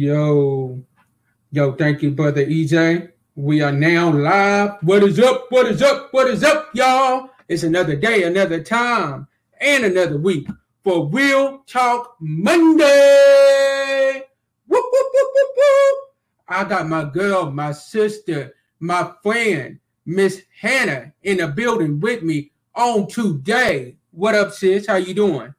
Yo, yo, thank you, brother EJ. We are now live. What is up? What is up? What is up, y'all? It's another day, another time, and another week for Real Talk Monday. Whoop, whoop, whoop. I got my girl, my sister, my friend, Miss Hannah, in the building with me on today. What up, sis? How you doing?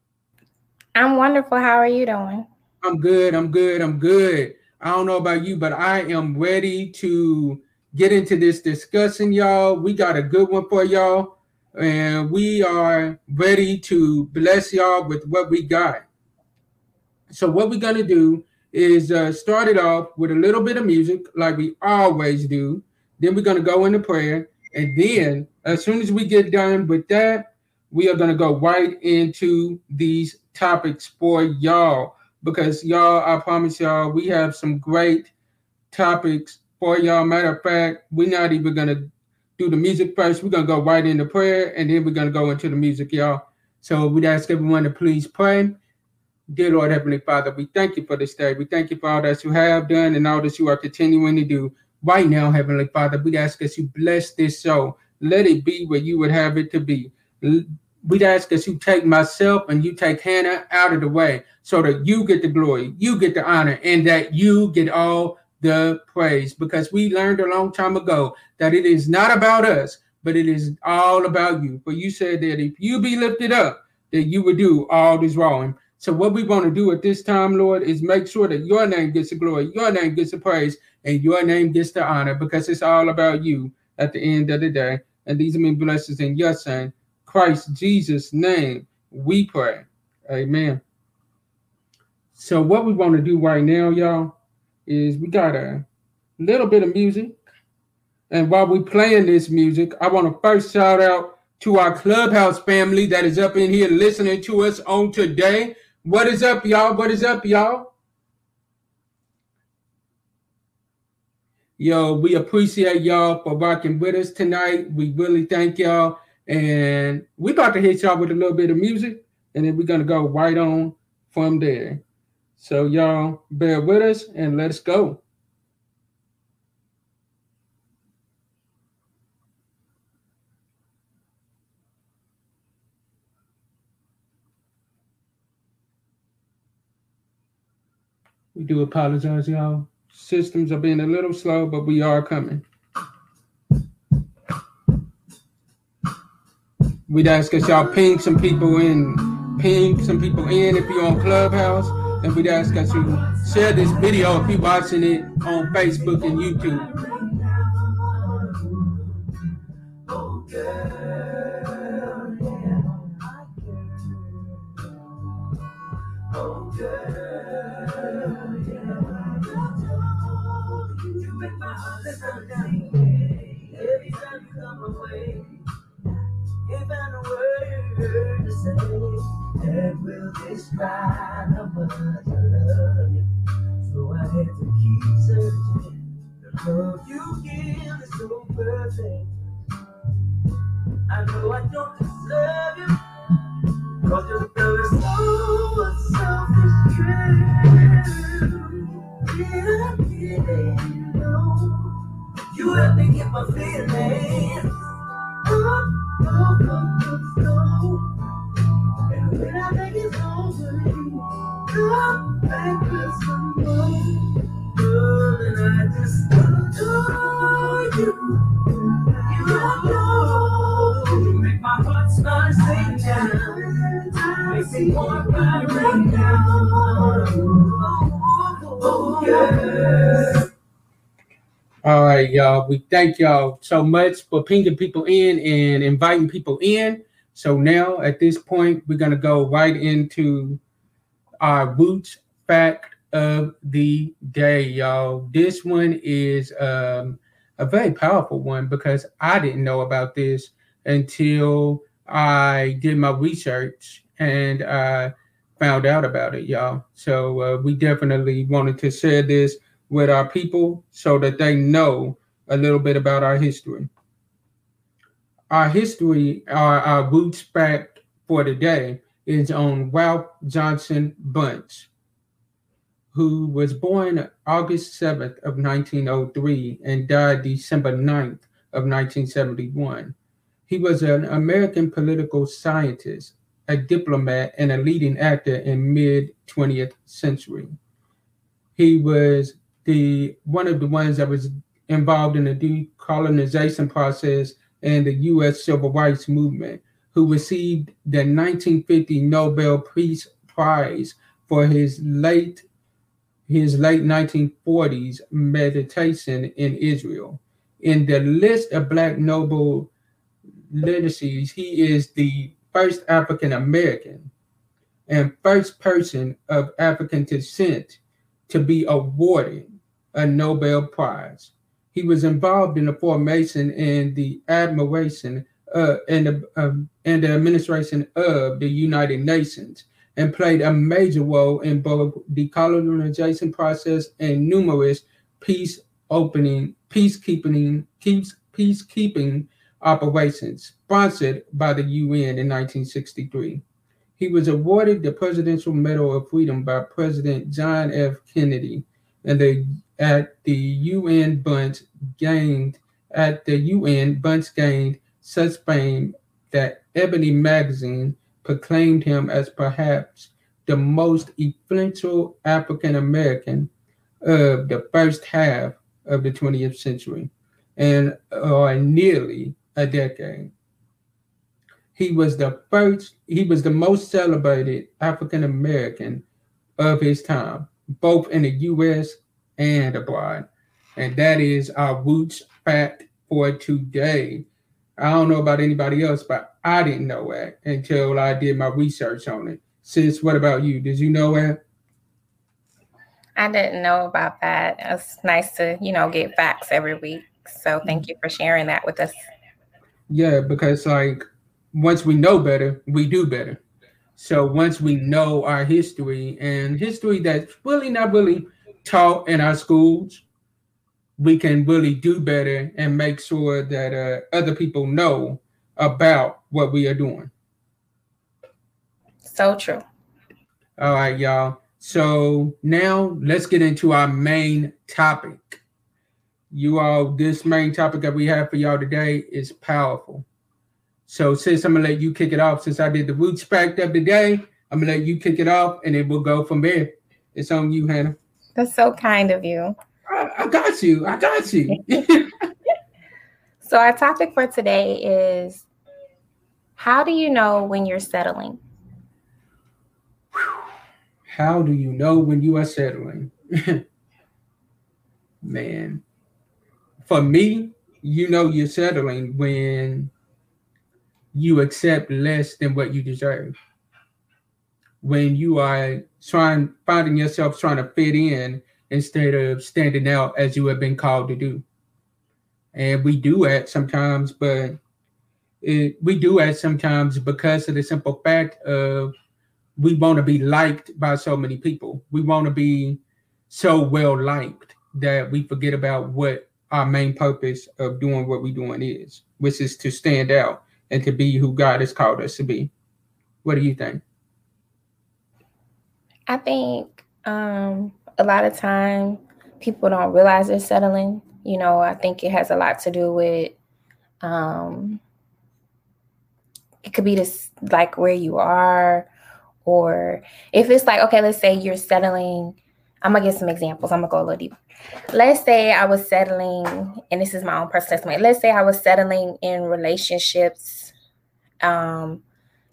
I'm wonderful. How are you doing? I'm good. I'm good. I'm good. I don't know about you, but I am ready to get into this discussion, y'all. We got a good one for y'all, and we are ready to bless y'all with what we got. So, what we're gonna do is uh, start it off with a little bit of music, like we always do. Then we're gonna go into prayer, and then as soon as we get done with that, we are gonna go right into these topics for y'all because y'all, I promise y'all, we have some great topics for y'all. Matter of fact, we're not even gonna do the music first. We're gonna go right into prayer, and then we're gonna go into the music, y'all. So we'd ask everyone to please pray. Dear Lord Heavenly Father, we thank you for this day. We thank you for all that you have done and all that you are continuing to do right now, Heavenly Father. We ask that you bless this show. Let it be where you would have it to be. We'd ask us you take myself and you take Hannah out of the way so that you get the glory, you get the honor, and that you get all the praise. Because we learned a long time ago that it is not about us, but it is all about you. For you said that if you be lifted up, that you would do all this wrong. So what we want to do at this time, Lord, is make sure that your name gets the glory, your name gets the praise, and your name gets the honor, because it's all about you at the end of the day. And these are my blessings in your son, Christ Jesus' name, we pray. Amen. So what we want to do right now, y'all, is we got a little bit of music. And while we playing this music, I want to first shout out to our clubhouse family that is up in here listening to us on today. What is up, y'all? What is up, y'all? Yo, we appreciate y'all for rocking with us tonight. We really thank y'all. And we about to hit y'all with a little bit of music, and then we're gonna go right on from there. So y'all bear with us and let's go. We do apologize, y'all. Systems are being a little slow, but we are coming. We'd ask us y'all ping some people in, ping some people in if you're on Clubhouse, and we'd ask us you. Share this video if you're watching it on Facebook and YouTube. Oh, say, that will describe how much I love you. So I had to keep searching. The love you give is so perfect. I know I don't deserve you. Cause your love is so selfish, true. Yeah, yeah, know. You help me get my feelings. Oh, oh, oh, oh, oh. All right, y'all. We thank y'all so much for pinging people in and inviting people in. So now at this point, we're gonna go right into our boots fact of the day, y'all. This one is um, a very powerful one because I didn't know about this until I did my research and I found out about it, y'all. So uh, we definitely wanted to share this with our people so that they know a little bit about our history. Our history, our, our roots fact for today is on Ralph Johnson Bunche. who was born August 7th of 1903 and died December 9th of 1971. He was an American political scientist, a diplomat, and a leading actor in mid 20th century. He was the one of the ones that was involved in the decolonization process and the U.S. Civil Rights Movement, who received the 1950 Nobel Peace Prize for his late his late 1940s meditation in Israel. In the list of Black Nobel literacies, he is the first African American and first person of African descent to be awarded a Nobel Prize. He was involved in the formation and the admiration uh, and, the, uh, and the administration of the United Nations and played a major role in both the colonization process and numerous peace opening, peacekeeping, peace, peacekeeping operations sponsored by the UN in 1963. He was awarded the Presidential Medal of Freedom by President John F. Kennedy and the at the UN Bunche gained at the UN Bunche gained such fame that Ebony magazine proclaimed him as perhaps the most influential African American of the first half of the 20th century and or nearly a decade. He was the first, he was the most celebrated African American of his time, both in the US and abroad. And that is our roots fact for today. I don't know about anybody else, but I didn't know that until I did my research on it. Sis, what about you? Did you know that? I didn't know about that. It's nice to, you know, get facts every week. So thank you for sharing that with us. Yeah, because like once we know better, we do better. So once we know our history and history that's really not really taught in our schools, we can really do better and make sure that uh, other people know about what we are doing. So true. All right, y'all. So now let's get into our main topic. You all, this main topic that we have for y'all today is powerful. So since I'm gonna let you kick it off, since I did the roots fact of the day, I'm gonna let you kick it off and then we'll go from there. It's on you, Hannah. That's so kind of you. I, I got you. I got you. so our topic for today is how do you know when you're settling? How do you know when you are settling? Man, for me, you know you're settling when you accept less than what you deserve. When you are trying finding yourself trying to fit in instead of standing out as you have been called to do. And we do that sometimes, but it, we do that sometimes because of the simple fact of we want to be liked by so many people. We want to be so well liked that we forget about what our main purpose of doing what we're doing is, which is to stand out and to be who God has called us to be. What do you think? I think um, a lot of time people don't realize they're settling. You know, I think it has a lot to do with um, it could be this like where you are, or if it's like, okay, let's say you're settling. I'm gonna give some examples. I'm gonna go a little deeper. Let's say I was settling, and this is my own personal estimate. Let's say I was settling in relationships, um,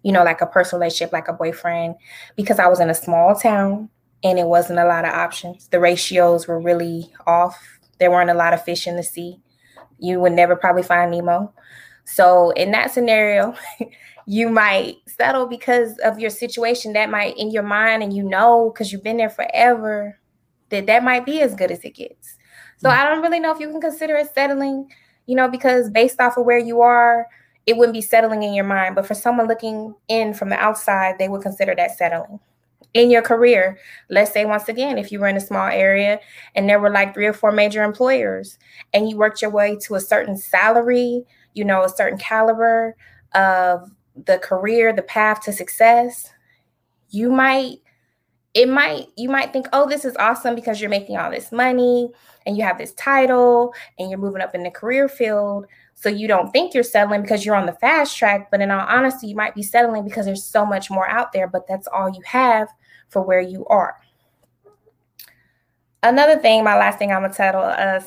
you know, like a personal relationship, like a boyfriend, because I was in a small town and it wasn't a lot of options. The ratios were really off. There weren't a lot of fish in the sea. You would never probably find Nemo. So in that scenario, you might settle because of your situation that might in your mind and you know because you've been there forever that that might be as good as it gets. So mm-hmm. I don't really know if you can consider it settling, you know, because based off of where you are, it wouldn't be settling in your mind. But for someone looking in from the outside, they would consider that settling in your career. Let's say, once again, if you were in a small area and there were like three or four major employers and you worked your way to a certain salary, you know, a certain caliber of the career, the path to success, you might, it might you might think, oh, this is awesome because you're making all this money and you have this title and you're moving up in the career field. So you don't think you're settling because you're on the fast track, but in all honesty, you might be settling because there's so much more out there, but that's all you have for where you are. Another thing, my last thing I'm gonna uh,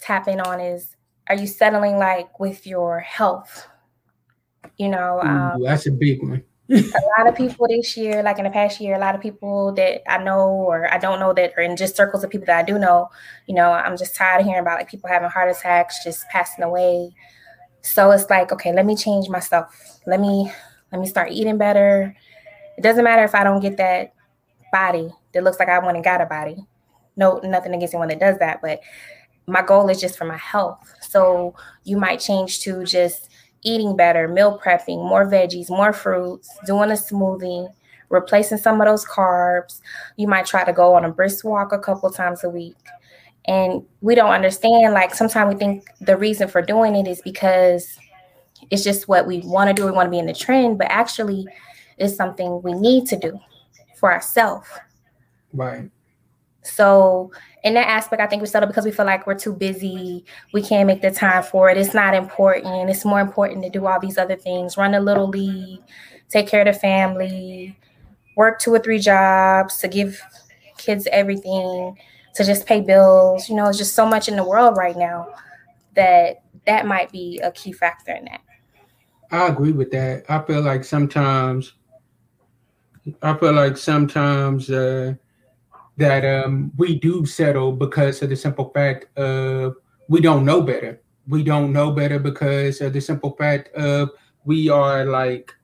tap in on is, are you settling like with your health? You know, um, Ooh, that's a big one. A lot of people this year, like in the past year, a lot of people that I know or I don't know that are in just circles of people that I do know, you know, I'm just tired of hearing about like people having heart attacks, just passing away. So it's like, okay, let me change myself. Let me let me start eating better. It doesn't matter if I don't get that body that looks like I want and got a body. No, nothing against anyone that does that, but my goal is just for my health. So you might change to just eating better, meal prepping, more veggies, more fruits, doing a smoothie, replacing some of those carbs. You might try to go on a brisk walk a couple times a week. And we don't understand, like, sometimes we think the reason for doing it is because it's just what we want to do. We want to be in the trend, but actually, it's something we need to do for ourselves. Right. So in that aspect, I think we settle because we feel like we're too busy. We can't make the time for it. It's not important. It's more important to do all these other things, run a little league, take care of the family, work two or three jobs to give kids everything, to just pay bills. You know, it's just so much in the world right now that that might be a key factor in that. I agree with that. I feel like sometimes I feel like sometimes uh that um, we do settle because of the simple fact of we don't know better. We don't know better because of the simple fact of we are like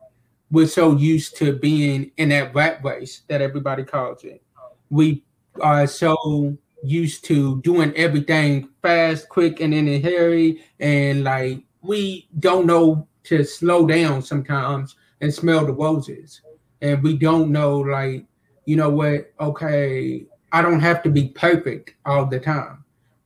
we're so used to being in that rat race that everybody calls it. We are so used to doing everything fast, quick, and in a hurry, and like we don't know to slow down sometimes and smell the roses, and we don't know like you know what? Okay, I don't have to be perfect all the time.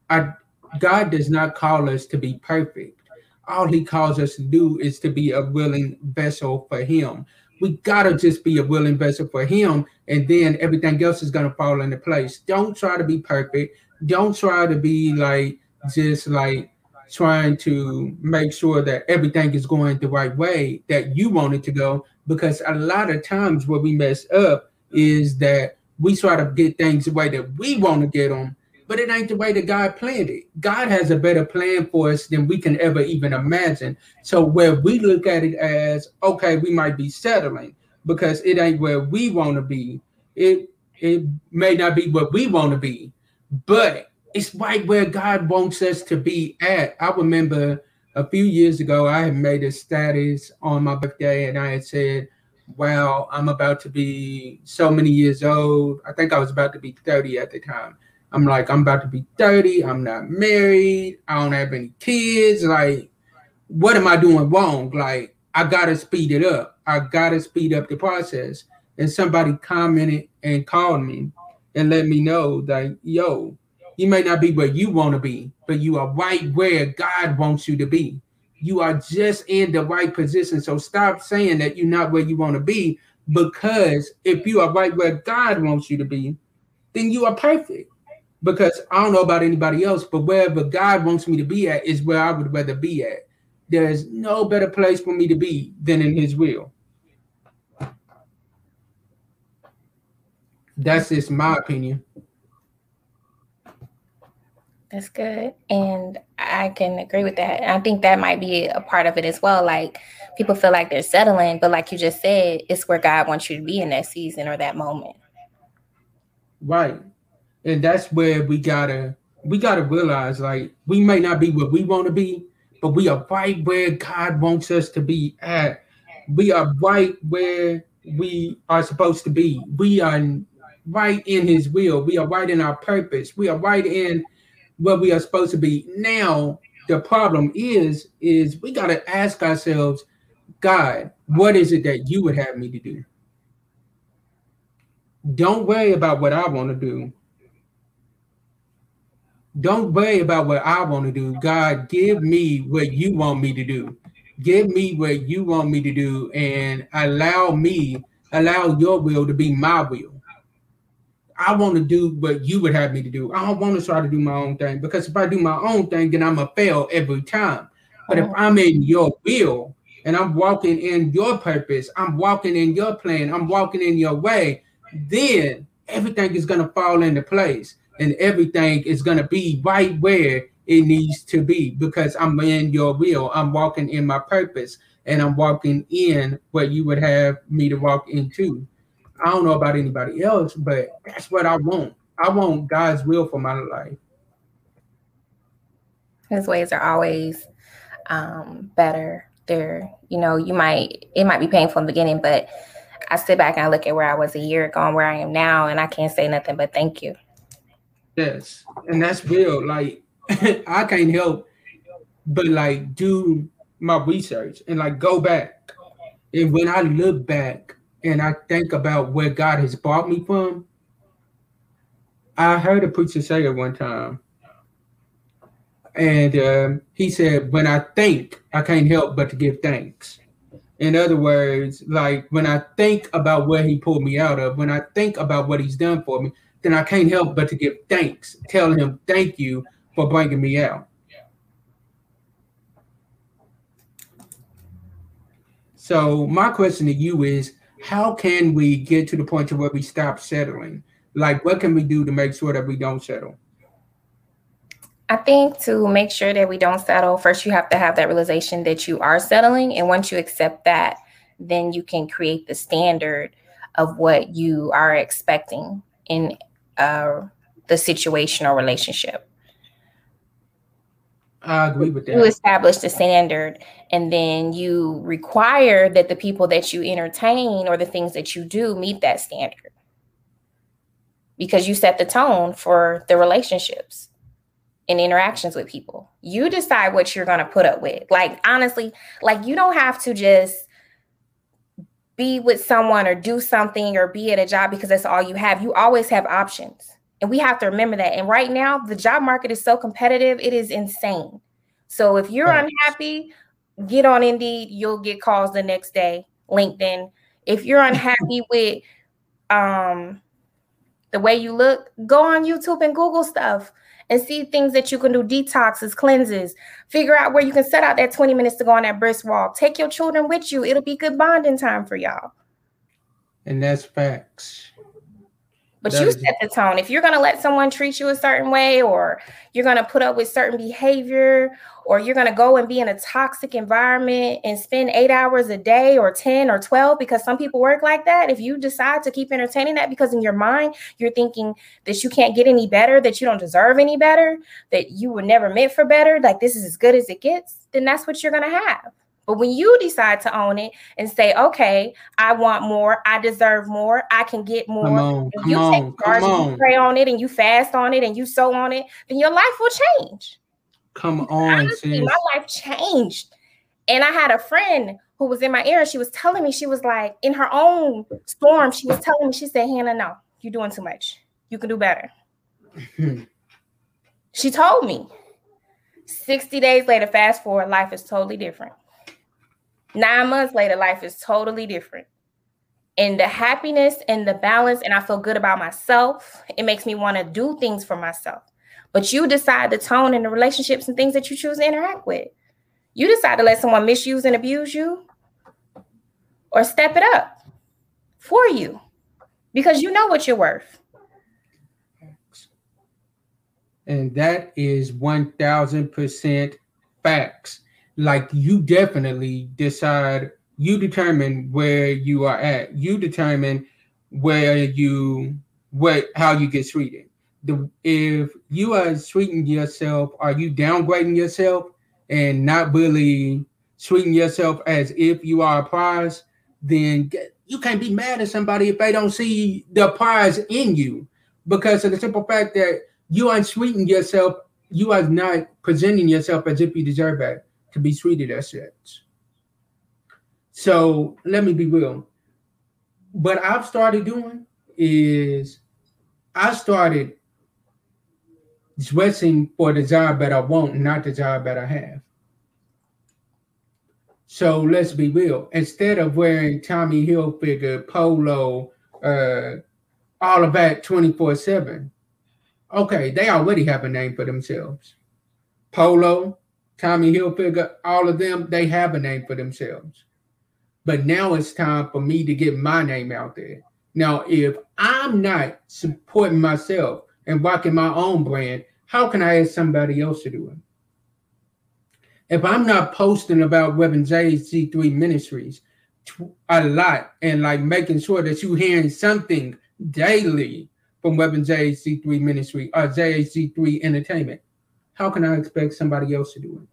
I God does not call us to be perfect. All he calls us to do is to be a willing vessel for him. We gotta just be a willing vessel for him, and then everything else is gonna fall into place. Don't try to be perfect. Don't try to be like just like trying to make sure that everything is going the right way that you want it to go. Because a lot of times what we mess up is that we try to get things the way that we want to get them, but it ain't the way that God planned it. God has a better plan for us than we can ever even imagine. So where we look at it as okay, we might be settling because it ain't where we want to be. It it may not be what we want to be, but it's right where God wants us to be at. I remember a few years ago, I had made a status on my birthday, and I had said, wow, I'm about to be so many years old. I think I was about to be 30 at the time. I'm like, I'm about to be 30. I'm not married. I don't have any kids. Like, what am I doing wrong? Like, I gotta speed it up. I gotta speed up the process. And somebody commented and called me and let me know that, yo, you may not be where you want to be, but you are right where God wants you to be you are just in the right position. So stop saying that you're not where you want to be because if you are right where God wants you to be, then you are perfect. Because I don't know about anybody else, but wherever God wants me to be at is where I would rather be at. There's no better place for me to be than in His will. That's just my opinion. That's good. And I can agree with that. I think that might be a part of it as well. Like people feel like they're settling, but like you just said, it's where God wants you to be in that season or that moment. Right. And that's where we gotta we gotta realize like we may not be where we want to be, but we are right where God wants us to be at. We are right where we are supposed to be. We are right in his will. We are right in our purpose. We are right in where we are supposed to be. Now, the problem is, is we got to ask ourselves, God, what is it that you would have me to do? Don't worry about what I want to do. Don't worry about what I want to do. God, give me what you want me to do. Give me what you want me to do and allow me, allow your will to be my will. I want to do what you would have me to do. I don't want to try to do my own thing because if I do my own thing, then I'm a fail every time. But if oh. I'm in your will and I'm walking in your purpose, I'm walking in your plan, I'm walking in your way, then everything is gonna fall into place and everything is gonna be right where it needs to be because I'm in your will. I'm walking in my purpose and I'm walking in what you would have me to walk into. I don't know about anybody else, but that's what I want. I want God's will for my life. His ways are always um, better. They're, you know, you might, it might be painful in the beginning, but I sit back and I look at where I was a year ago and where I am now, and I can't say nothing but thank you. Yes. And that's real. Like, I can't help but like do my research and like go back. And when I look back and I think about where God has brought me from, I heard a preacher say it one time. And um, he said, When I think, I can't help but to give thanks. In other words, like when I think about where he pulled me out of, when I think about what he's done for me, then I can't help but to give thanks, tell him thank you for bringing me out. So my question to you is, how can we get to the point to where we stop settling? Like, what can we do to make sure that we don't settle? I think to make sure that we don't settle, first you have to have that realization that you are settling. And once you accept that, then you can create the standard of what you are expecting in uh, the situation or relationship. I agree with that. You establish the standard and then you require that the people that you entertain or the things that you do meet that standard. Because you set the tone for the relationships and interactions with people. You decide what you're going to put up with. Like, honestly, like you don't have to just be with someone or do something or be at a job because that's all you have. You always have options. And we have to remember that. And right now, the job market is so competitive, it is insane. So if you're right. unhappy, get on Indeed, you'll get calls the next day. LinkedIn. If you're unhappy with um the way you look, go on YouTube and Google stuff and see things that you can do detoxes, cleanses. Figure out where you can set out that 20 minutes to go on that brisk walk. Take your children with you. It'll be good bonding time for y'all. And that's facts. But that you set the tone. If you're going to let someone treat you a certain way, or you're going to put up with certain behavior, or you're going to go and be in a toxic environment and spend eight hours a day, or 10 or 12, because some people work like that. If you decide to keep entertaining that because in your mind you're thinking that you can't get any better, that you don't deserve any better, that you were never meant for better, like this is as good as it gets, then that's what you're going to have. But when you decide to own it and say, okay, I want more, I deserve more, I can get more, come on, and you come take on, charge and you pray on it and you fast on it and you sow on it, then your life will change. Come on, Honestly, my life changed. And I had a friend who was in my ear and she was telling me, she was like, in her own storm, she was telling me, she said, Hannah, no, you're doing too much. You can do better. She told me. 60 days later, fast forward, life is totally different. Nine months later, life is totally different. And the happiness and the balance, and I feel good about myself. It makes me want to do things for myself. But you decide the tone and the relationships and things that you choose to interact with. You decide to let someone misuse and abuse you or step it up for you because you know what you're worth. And that is 1000% facts. Like you definitely decide, you determine where you are at. You determine where you, what, how you get treated. The, if you are treating yourself, are you downgrading yourself and not really treating yourself as if you are a prize, then you can't be mad at somebody if they don't see the prize in you. Because of the simple fact that you are treating yourself, you are not presenting yourself as if you deserve that to be treated as such. So let me be real. What I've started doing is I started dressing for the job that I want, not the job that I have. So let's be real. Instead of wearing Tommy Hilfiger, polo, uh, all of that 24 7. Okay, they already have a name for themselves. Polo, Tommy Hilfiger, all of them, they have a name for themselves. But now it's time for me to get my name out there. Now, if I'm not supporting myself and rocking my own brand, how can I ask somebody else to do it? If I'm not posting about Reverend JHC3 Ministries a lot and like making sure that you're hearing something daily from Reverend JHC3 Ministry or JHC3 Entertainment, how can I expect somebody else to do it?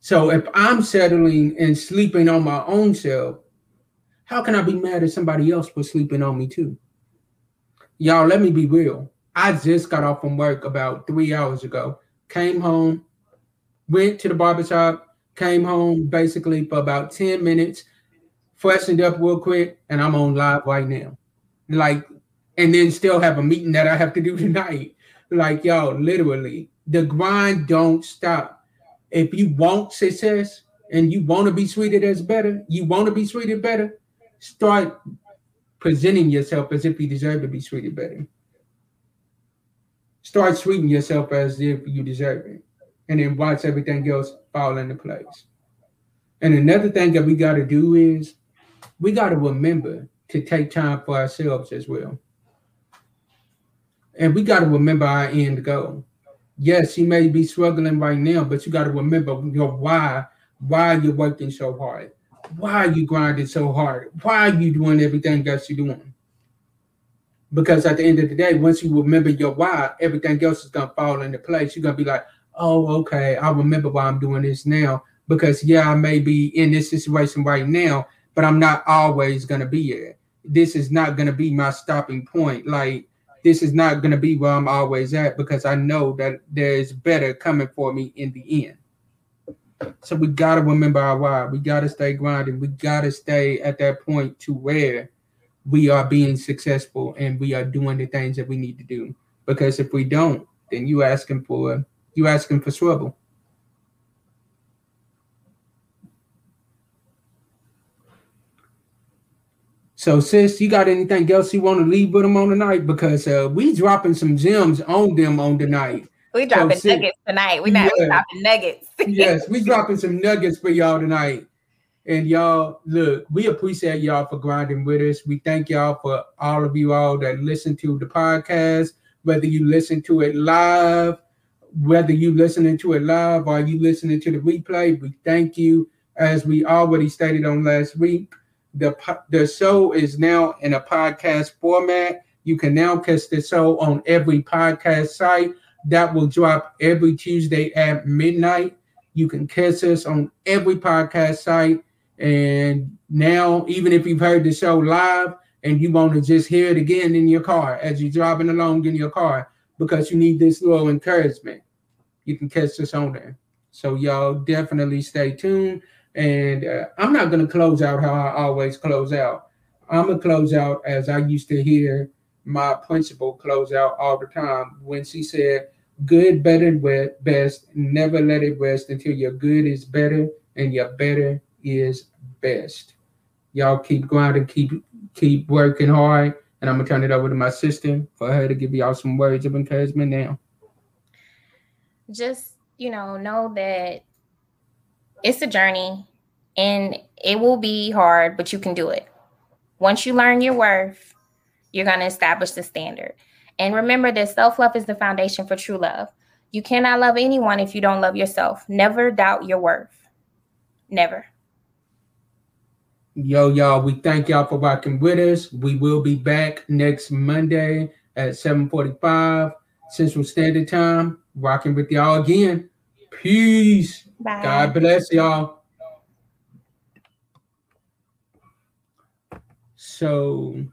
So if I'm settling and sleeping on my own self, how can I be mad at somebody else for sleeping on me too? Y'all, let me be real. I just got off from work about three hours ago, came home, went to the barbershop, came home basically for about 10 minutes, freshened up real quick, and I'm on live right now. Like, and then still have a meeting that I have to do tonight. Like, y'all, literally, the grind don't stop if you want success and you want to be treated as better, you want to be treated better, start presenting yourself as if you deserve to be treated better. Start treating yourself as if you deserve it. And then watch everything else fall into place. And another thing that we got to do is we got to remember to take time for ourselves as well. And we got to remember our end goal yes, you may be struggling right now, but you got to remember your why, why you're working so hard, why you grinding so hard, why you doing everything that you're doing. Because at the end of the day, once you remember your why, everything else is gonna fall into place. You're gonna be like, oh, okay, I remember why I'm doing this now. Because yeah, I may be in this situation right now, but I'm not always gonna be here. This is not gonna be my stopping point. Like this is not going to be where I'm always at because I know that there's better coming for me in the end. So we got to remember our why. We got to stay grinding. We got to stay at that point to where we are being successful and we are doing the things that we need to do. Because if we don't, then you asking for you asking for trouble. So, sis, you got anything else you want to leave with them on tonight? Because uh, we dropping some gems on them on tonight. We dropping so, nuggets tonight. We not yeah. dropping nuggets. yes, we dropping some nuggets for y'all tonight. And y'all, look, we appreciate y'all for grinding with us. We thank y'all for all of you all that listen to the podcast, whether you listen to it live, whether you listening to it live or you listening to the replay. We thank you. As we already stated on last week, the, the show is now in a podcast format. You can now catch the show on every podcast site. That will drop every Tuesday at midnight. You can catch us on every podcast site. And now, even if you've heard the show live and you want to just hear it again in your car as you're driving along in your car because you need this little encouragement, you can catch us on there. So, y'all definitely stay tuned. And uh, I'm not going to close out how I always close out. I'm going to close out as I used to hear my principal close out all the time when she said, Good, better, best. Never let it rest until your good is better and your better is best. Y'all keep grinding, keep keep working hard. And I'm gonna turn it over to my sister for her to give y'all some words of encouragement now. Just, you know, know that it's a journey and it will be hard, but you can do it. Once you learn your worth, you're going to establish the standard. And remember that self love is the foundation for true love. You cannot love anyone if you don't love yourself. Never doubt your worth. Never. Yo, y'all, we thank y'all for rocking with us. We will be back next Monday at 7:45 Central Standard Time, rocking with y'all again. Peace. Bye. God bless y'all. So